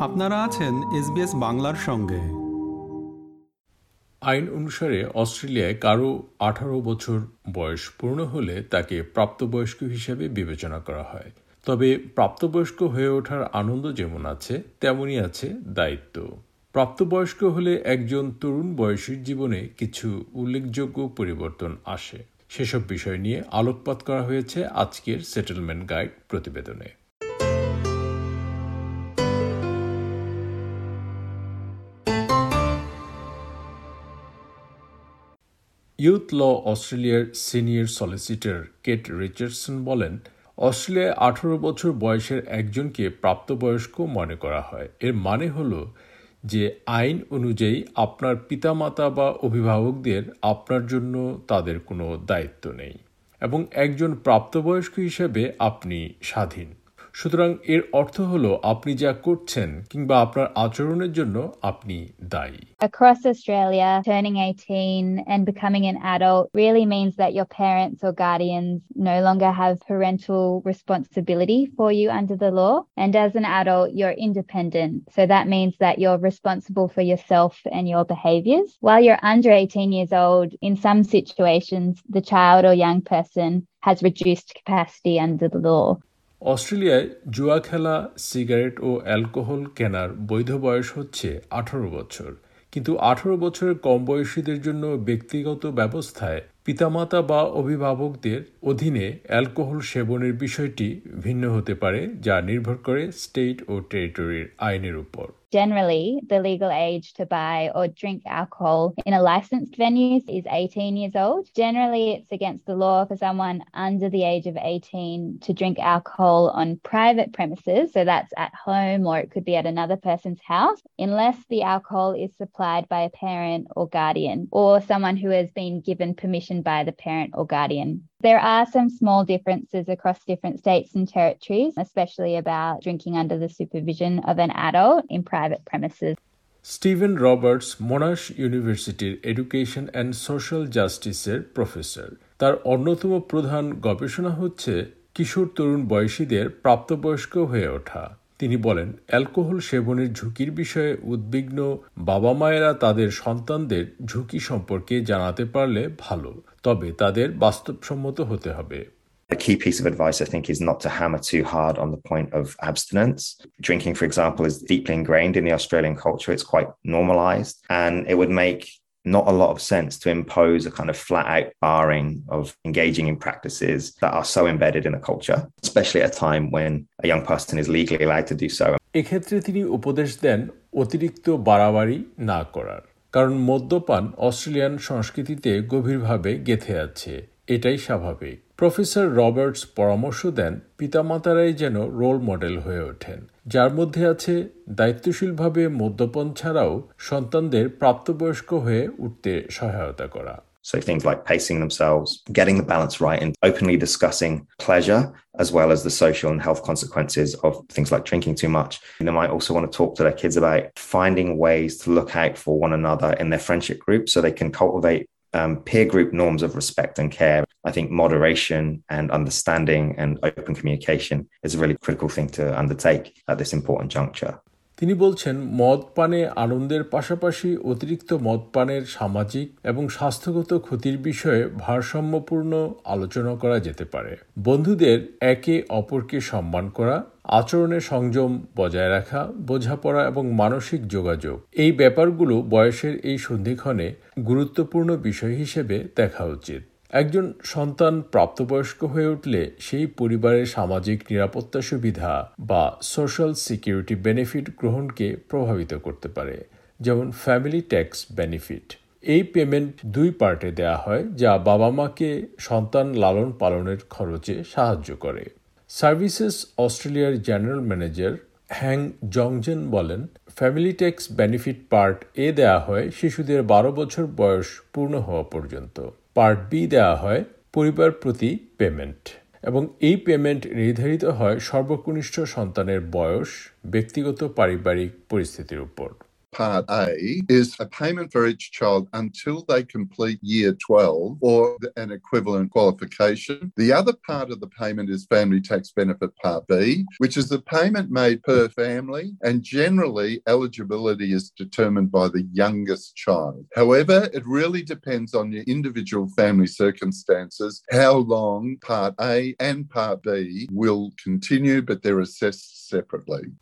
আপনারা আছেন এসবিএস বাংলার সঙ্গে। আইন অনুসারে অস্ট্রেলিয়ায় কারও আঠারো বছর বয়স পূর্ণ হলে তাকে প্রাপ্তবয়স্ক হিসেবে বিবেচনা করা হয়। তবে প্রাপ্তবয়স্ক হয়ে ওঠার আনন্দ যেমন আছে, তেমনই আছে দায়িত্ব। প্রাপ্তবয়স্ক হলে একজন তরুণ বয়সীর জীবনে কিছু উল্লেখযোগ্য পরিবর্তন আসে। সেসব বিষয় নিয়ে আলোকপাত করা হয়েছে আজকের সেটেলমেন্ট গাইড প্রতিবেদনে। ইউথ ল অস্ট্রেলিয়ার সিনিয়র সলিসিটর কেট রিচার্ডসন বলেন, অস্ট্রেলিয়ায় আঠারো বছর বয়সের একজনকে প্রাপ্তবয়স্ক মনে করা হয়। এর মানে হল যে আইন অনুযায়ী আপনার পিতামাতা বা অভিভাবকদের আপনার জন্য তাদের কোনো দায়িত্ব নেই এবং একজন প্রাপ্তবয়স্ক হিসেবে আপনি স্বাধীন। সুতরাং এর অর্থ হলো আপনি যা করছেন কিংবা আপনার আচরণের জন্য আপনি দায়ী Across Australia, turning 18 and becoming an adult really means that your parents or guardians no longer have parental responsibility for you under the law. And as an adult, you're independent. So that means that you're responsible for yourself and your behaviors. While you're under 18 years old, in some situations, the child or young person has reduced capacity under the law. অস্ট্রেলিয়ায় জুয়া খেলা, cigarette ও alcohol কেনার বৈধ বয়স হচ্ছে আঠারো বছর। কিন্তু আঠারো বছরের কম বয়সীদের জন্য ব্যক্তিগত ব্যবস্থায় পিতামাতা বা অভিভাবকদের অধীনে অ্যালকোহল সেবনের বিষয়টি ভিন্ন হতে পারে যা নির্ভর করে স্টেট ও টেরিটরির আইনের উপর Generally, the legal age to buy or drink alcohol in a licensed venue is 18 years old. Generally, it's against the law for someone under the age of 18 to drink alcohol on private premises. So that's at home or it could be at another person's house, unless the alcohol is supplied by a parent or guardian or someone who has been given permission by the parent or guardian. There are some small differences across different states and territories, especially about drinking under the supervision of an adult in private premises. Steven Roberts Monash ইউনিভার্সিটির education and social জাস্টিসের professor তার অন্যতম প্রধান গবেষণা হচ্ছে কিশোর তরুণ বয়সীদের প্রাপ্তবয়স্ক হয়ে ওঠা তিনি বলেন অ্যালকোহল সেবনের ঝুঁকির বিষয়ে উদ্বিগ্ন বাবা মায়েরা তাদের সন্তানদের ঝুঁকি সম্পর্কে জানাতে পারলে ভালো তবে তাদের বাস্তবসম্মত হতে হবে A key piece of advice, I think, is not to hammer too hard on the point of abstinence. Drinking, for example, is deeply ingrained in the Australian culture. It's quite normalized, and it would make not a lot of sense to impose a kind of flat out barring of engaging in practices that are so embedded in a culture, especially at a time when a young person is legally allowed to do so. এক্ষেত্রে তিনি উপদেশ দেন অতিরিক্ত বাড়াবাড়ি না করার কারণ মদ্যপান Australian সংস্কৃতিতে গভীরভাবে গেথে আছে এটাই স্বাভাবিক প্রফেসর রবার্টস পরামর্শ দেন পিতামাতারাই যেন রোল মডেল হয়ে ওঠেন যার মধ্যে আছে দায়িত্বশীলভাবে মদ্যপান ছাড়াও সন্তানদের প্রাপ্তবয়স্ক হয়ে উঠতে সহায়তা করা So things like pacing themselves, getting the balance right, and openly discussing pleasure as well as the social and health consequences of things like drinking too much. And They might also want to talk to their kids about finding ways to look out for one another in their friendship group so they can cultivate um, peer group norms of respect and care. I think moderation and understanding and open communication is a really critical thing to undertake at this important juncture. তিনি বলছেন মদ পানে আনন্দের পাশাপাশি অতিরিক্ত মদ পানের সামাজিক এবং স্বাস্থ্যগত ক্ষতির বিষয়ে ভারসাম্যপূর্ণ আলোচনা করা যেতে পারে বন্ধুদের একে অপরকে সম্মান করা আচরণে সংযম বজায় রাখা, বোঝাপড়া এবং মানসিক যোগাযোগ। এই ব্যাপারগুলো বয়সের এই সন্ধিক্ষণে গুরুত্বপূর্ণ বিষয় হিসেবে দেখা উচিত। একজন সন্তান প্রাপ্তবয়স্ক হয়ে উঠলে সেই পরিবারের সামাজিক নিরাপত্তা সুবিধা বা সোশ্যাল সিকিউরিটি বেনিফিট গ্রহণকে প্রভাবিত করতে পারে, যেমন ফ্যামিলি ট্যাক্স বেনিফিট এই পেমেন্ট দুই পার্টে দেয়া হয়, যা বাবা মাকে সন্তান লালন পালনের খরচে সাহায্য করে। সার্ভিসেস অস্ট্রেলিয়ার জেনারেল ম্যানেজার হ্যাং জংজেন বলেন, family tax benefit part A দেয়া হয় শিশুদের বারো বছর বয়স পূর্ণ হওয়া পর্যন্ত। পার্ট বি দেওয়া হয় পরিবার প্রতি পেমেন্ট। এবং এই পেমেন্ট নির্ধারিত হয় সর্বকনিষ্ঠ সন্তানের বয়স, ব্যক্তিগত পারিবারিক পরিস্থিতির উপর। Part A is a payment for each child until they complete year 12 or an equivalent qualification. The other part of the payment is Family Tax Benefit Part B, which is a payment made per family, and generally eligibility is determined by the youngest child. However, it really depends on your individual family circumstances how long Part A and Part B will continue, but they're assessed separately.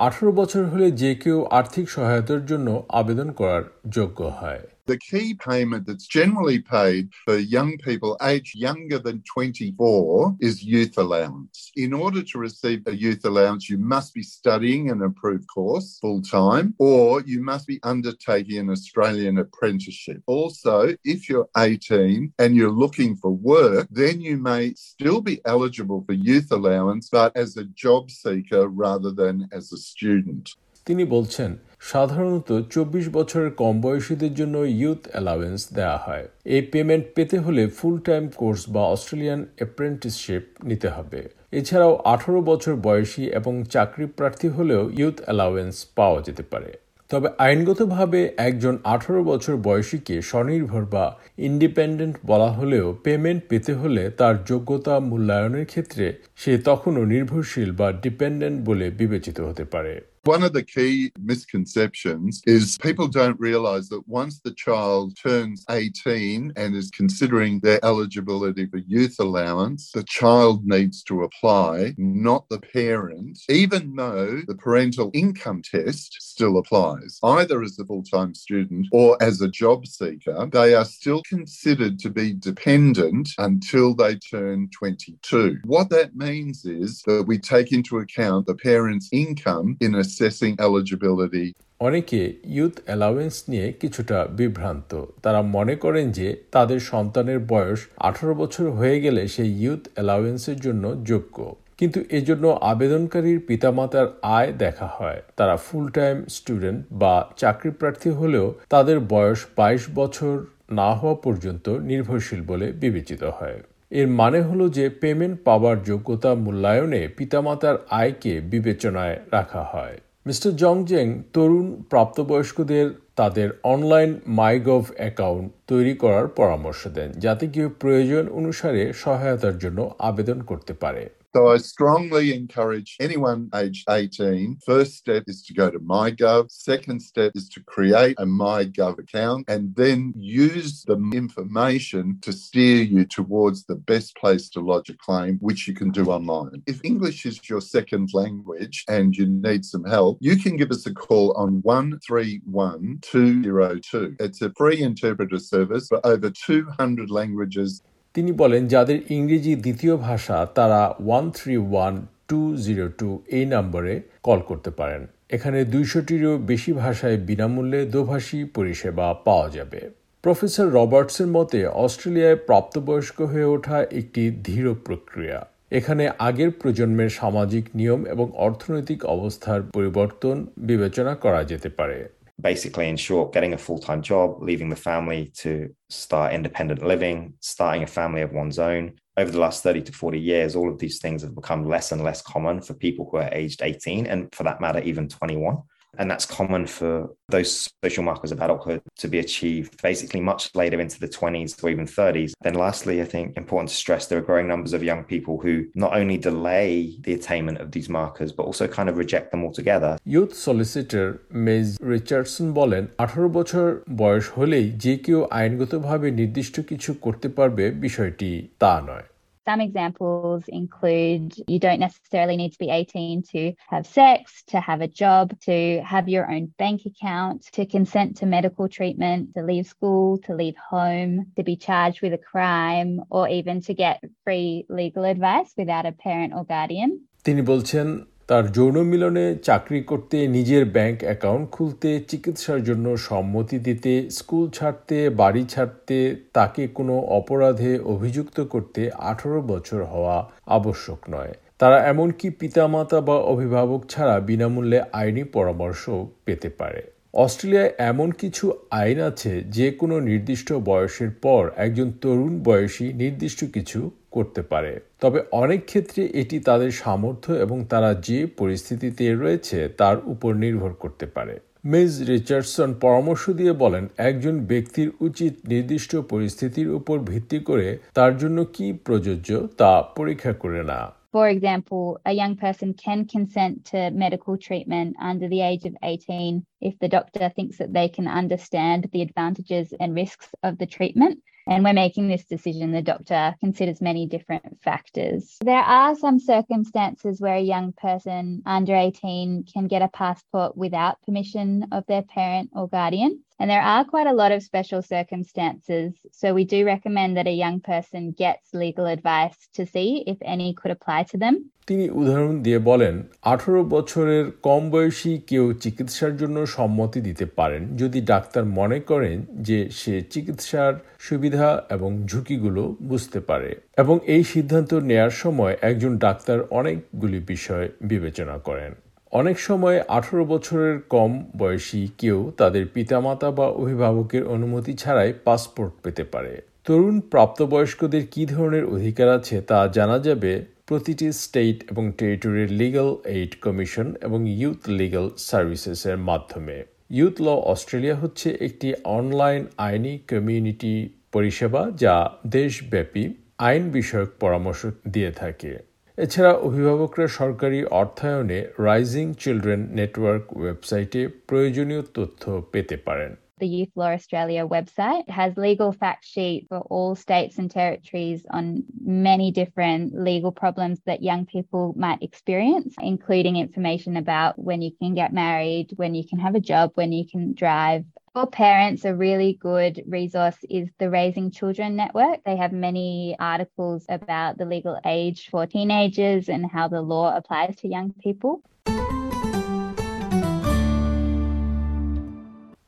আঠারো বছর হলে যে কেউ আর্থিক সহায়তার জন্য আবেদন করার যোগ্য হয়। The key payment that's generally paid for young people aged younger than 24 is youth allowance. In order to receive a youth allowance, you must be studying an approved course full time or you must be undertaking an Australian apprenticeship. Also, if you're 18 and you're looking for work, then you may still be eligible for youth allowance, but as a job seeker rather than as a student. তিনি বলছেন, সাধারণত চব্বিশ বছরের কম বয়সীদের জন্য youth allowance দেওয়া হয়। এই পেমেন্ট পেতে হলে ফুল টাইম কোর্স বা অস্ট্রেলিয়ান অ্যাপ্রেন্টিসশিপ নিতে হবে। এছাড়াও আঠারো বছর বয়সী এবং চাকরি প্রার্থী হলেও ইউথ অ্যালাওয়েন্স পাওয়া যেতে পারে। তবে আইনগতভাবে একজন আঠারো বছর বয়সীকে স্বনির্ভর বা ইন্ডিপেন্ডেন্ট বলা হলেও পেমেন্ট পেতে হলে তার যোগ্যতা মূল্যায়নের ক্ষেত্রে সে তখনও নির্ভরশীল বা ডিপেন্ডেন্ট বলে বিবেচিত হতে পারে। One of the key misconceptions is people don't realize that once the child turns 18 and is considering their eligibility for youth allowance, the child needs to apply, not the parent, even though the parental income test still applies. Either as a full time student or as a job seeker, they are still considered to be dependent until they turn 22. What that means is that we take into account the parent's income in a assessing eligibility. অনেকে youth allowance নিয়ে কিছুটা বিভ্রান্ত। তারা মনে করেন যে তাদের সন্তানের বয়স আঠারো বছর হয়ে গেলে সেই ইউথ অ্যালাউয়েন্সের জন্য যোগ্য। কিন্তু এজন্য আবেদনকারীর পিতামাতার আয় দেখা হয়। তারা ফুল টাইম স্টুডেন্ট বা চাকরি প্রার্থী হলেও তাদের বয়স বাইশ বছর না হওয়া পর্যন্ত নির্ভরশীল বলে বিবেচিত হয়। এর মানে হলো যে পেমেন্ট পাওয়ার যোগ্যতা মূল্যায়নে পিতামাতার আয়কে বিবেচনায় রাখা হয়। মিস্টার জংজেং তরুণ প্রাপ্তবয়স্কদের তাদের অনলাইন মাইগভ অ্যাকাউন্ট তৈরি করার পরামর্শ দেন, যাতে কেউ প্রয়োজন অনুসারে সহায়তার জন্য আবেদন করতে পারে। So I strongly encourage anyone aged 18. First step is to go to MyGov. Second step is to create a MyGov account and then use the information to steer you towards the best place to lodge a claim, which you can do online. If English is your second language and you need some help, you can give us a call on 131202. It's a free interpreter service for over 200 languages তিনি বলেন, যাদের ইংরেজি দ্বিতীয় ভাষা তারা one three one two zero two এই নম্বরে call করতে পারেন। এখানে দুইশোটিরও বেশি ভাষায় বিনামূল্যে দোভাষী পরিষেবা পাওয়া যাবে। প্রফেসর রবার্টসের মতে, অস্ট্রেলিয়ায় প্রাপ্তবয়স্ক হয়ে ওঠা একটি ধীর প্রক্রিয়া। এখানে আগের প্রজন্মের সামাজিক নিয়ম এবং অর্থনৈতিক অবস্থার পরিবর্তন বিবেচনা করা যেতে পারে। Basically, in short, getting a full time job, leaving the family to start independent living, starting a family of one's own. Over the last 30 to 40 years, all of these things have become less and less common for people who are aged 18, and for that matter, even 21. And that's common for those social markers of adulthood to be achieved basically much later into the 20s or even 30s. Then, lastly, I think important to stress there are growing numbers of young people who not only delay the attainment of these markers, but also kind of reject them altogether. Youth solicitor Ms. Richardson বলেন আঠারো বছর বয়স হলেই যে কেউ আইনগতভাবে নির্দিষ্ট কিছু করতে পারবে বিষয়টি তা নয় Some examples include you don't necessarily need to be 18 to have sex, to have a job, to have your own bank account, to consent to medical treatment, to leave school, to leave home, to be charged with a crime, or even to get free legal advice without a parent or guardian. তিনি বলছেন তার যৌন মিলনে চাকরি করতে, নিজের bank account খুলতে, চিকিৎসার জন্য সম্মতি দিতে, স্কুল ছাড়তে, বাড়ি ছাড়তে, তাকে কোনো অপরাধে অভিযুক্ত করতে আঠারো বছর হওয়া আবশ্যক নয়। তারা এমনকি পিতামাতা বা অভিভাবক ছাড়া বিনামূল্যে আইনি পরামর্শ পেতে পারে। অস্ট্রেলিয়ায় এমন কিছু আইন আছে, যে কোনো নির্দিষ্ট বয়সের পর একজন তরুণ বয়সী নির্দিষ্ট কিছু করতে পারে তবে অনেক ক্ষেত্রে এটি তাদের সামর্থ্য এবং তারা যে পরিস্থিতিতে রয়েছে তার উপর নির্ভর করতে পারে মিস রিচার্ডসন পরামর্শ দিয়ে বলেন একজন ব্যক্তির উচিত নির্দিষ্ট পরিস্থিতির উপর ভিত্তি করে তার জন্য কি প্রযোজ্য তা পরীক্ষা করে না For example, a young person can consent to medical treatment under the age of 18 if the doctor thinks that they can understand the advantages and risks of the treatment. And when making this decision, the doctor considers many different factors. There are some circumstances where a young person under 18 can get a passport without permission of their parent or guardian. And there are quite a lot of special circumstances. So we do recommend that a young person gets legal advice to see if any could apply to them. তিনি উদাহরণ দিয়ে বলেন আঠারো বছরের কম বয়সী কেউ চিকিৎসার জন্য সম্মতি দিতে পারেন যদি ডাক্তার মনে করেন যে সে চিকিৎসার সুবিধা এবং ঝুঁকিগুলো বুঝতে পারে এবং এই সিদ্ধান্ত নেয়ার সময় একজন ডাক্তার অনেকগুলি বিষয় বিবেচনা করেন অনেক সময় আঠারো বছরের কম বয়সী কেউ তাদের পিতামাতা বা অভিভাবকের অনুমতি ছাড়াই পাসপোর্ট পেতে পারে। তরুণ প্রাপ্তবয়স্কদের কি ধরনের অধিকার আছে তা জানা যাবে প্রতিটি স্টেট এবং টেরিটরির লিগাল এইড কমিশন এবং ইউথ লিগাল সার্ভিসেসের মাধ্যমে। ইউথ ল অস্ট্রেলিয়া হচ্ছে একটি অনলাইন আইনি কমিউনিটি পরিষেবা যা দেশব্যাপী আইন বিষয়ক পরামর্শ দিয়ে থাকে। এছাড়া অভিভাবকরা সরকারি অর্থায়নে রাইজিং চিলড্রেন নেটওয়ার্ক ওয়েবসাইটে প্রয়োজনীয় তথ্য পেতে পারেন the Youth Law Australia website it has legal fact sheet for all states and territories on many different legal problems that young people might experience, including information about when you can get married, when you can have a job, when you can drive. For parents, a really good resource is the Raising Children Network. They have many articles about the legal age for teenagers and how the law applies to young people.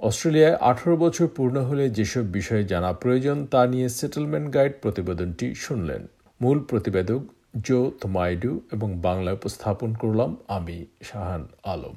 অস্ট্রেলিয়ায় আঠারো বছর পূর্ণ হলে যেসব বিষয়ে জানা প্রয়োজন তা নিয়ে সেটেলমেন্ট গাইড প্রতিবেদনটি শুনলেন মূল প্রতিবেদক জো থমাইডু এবং বাংলা উপস্থাপন করলাম আমি শাহান আলম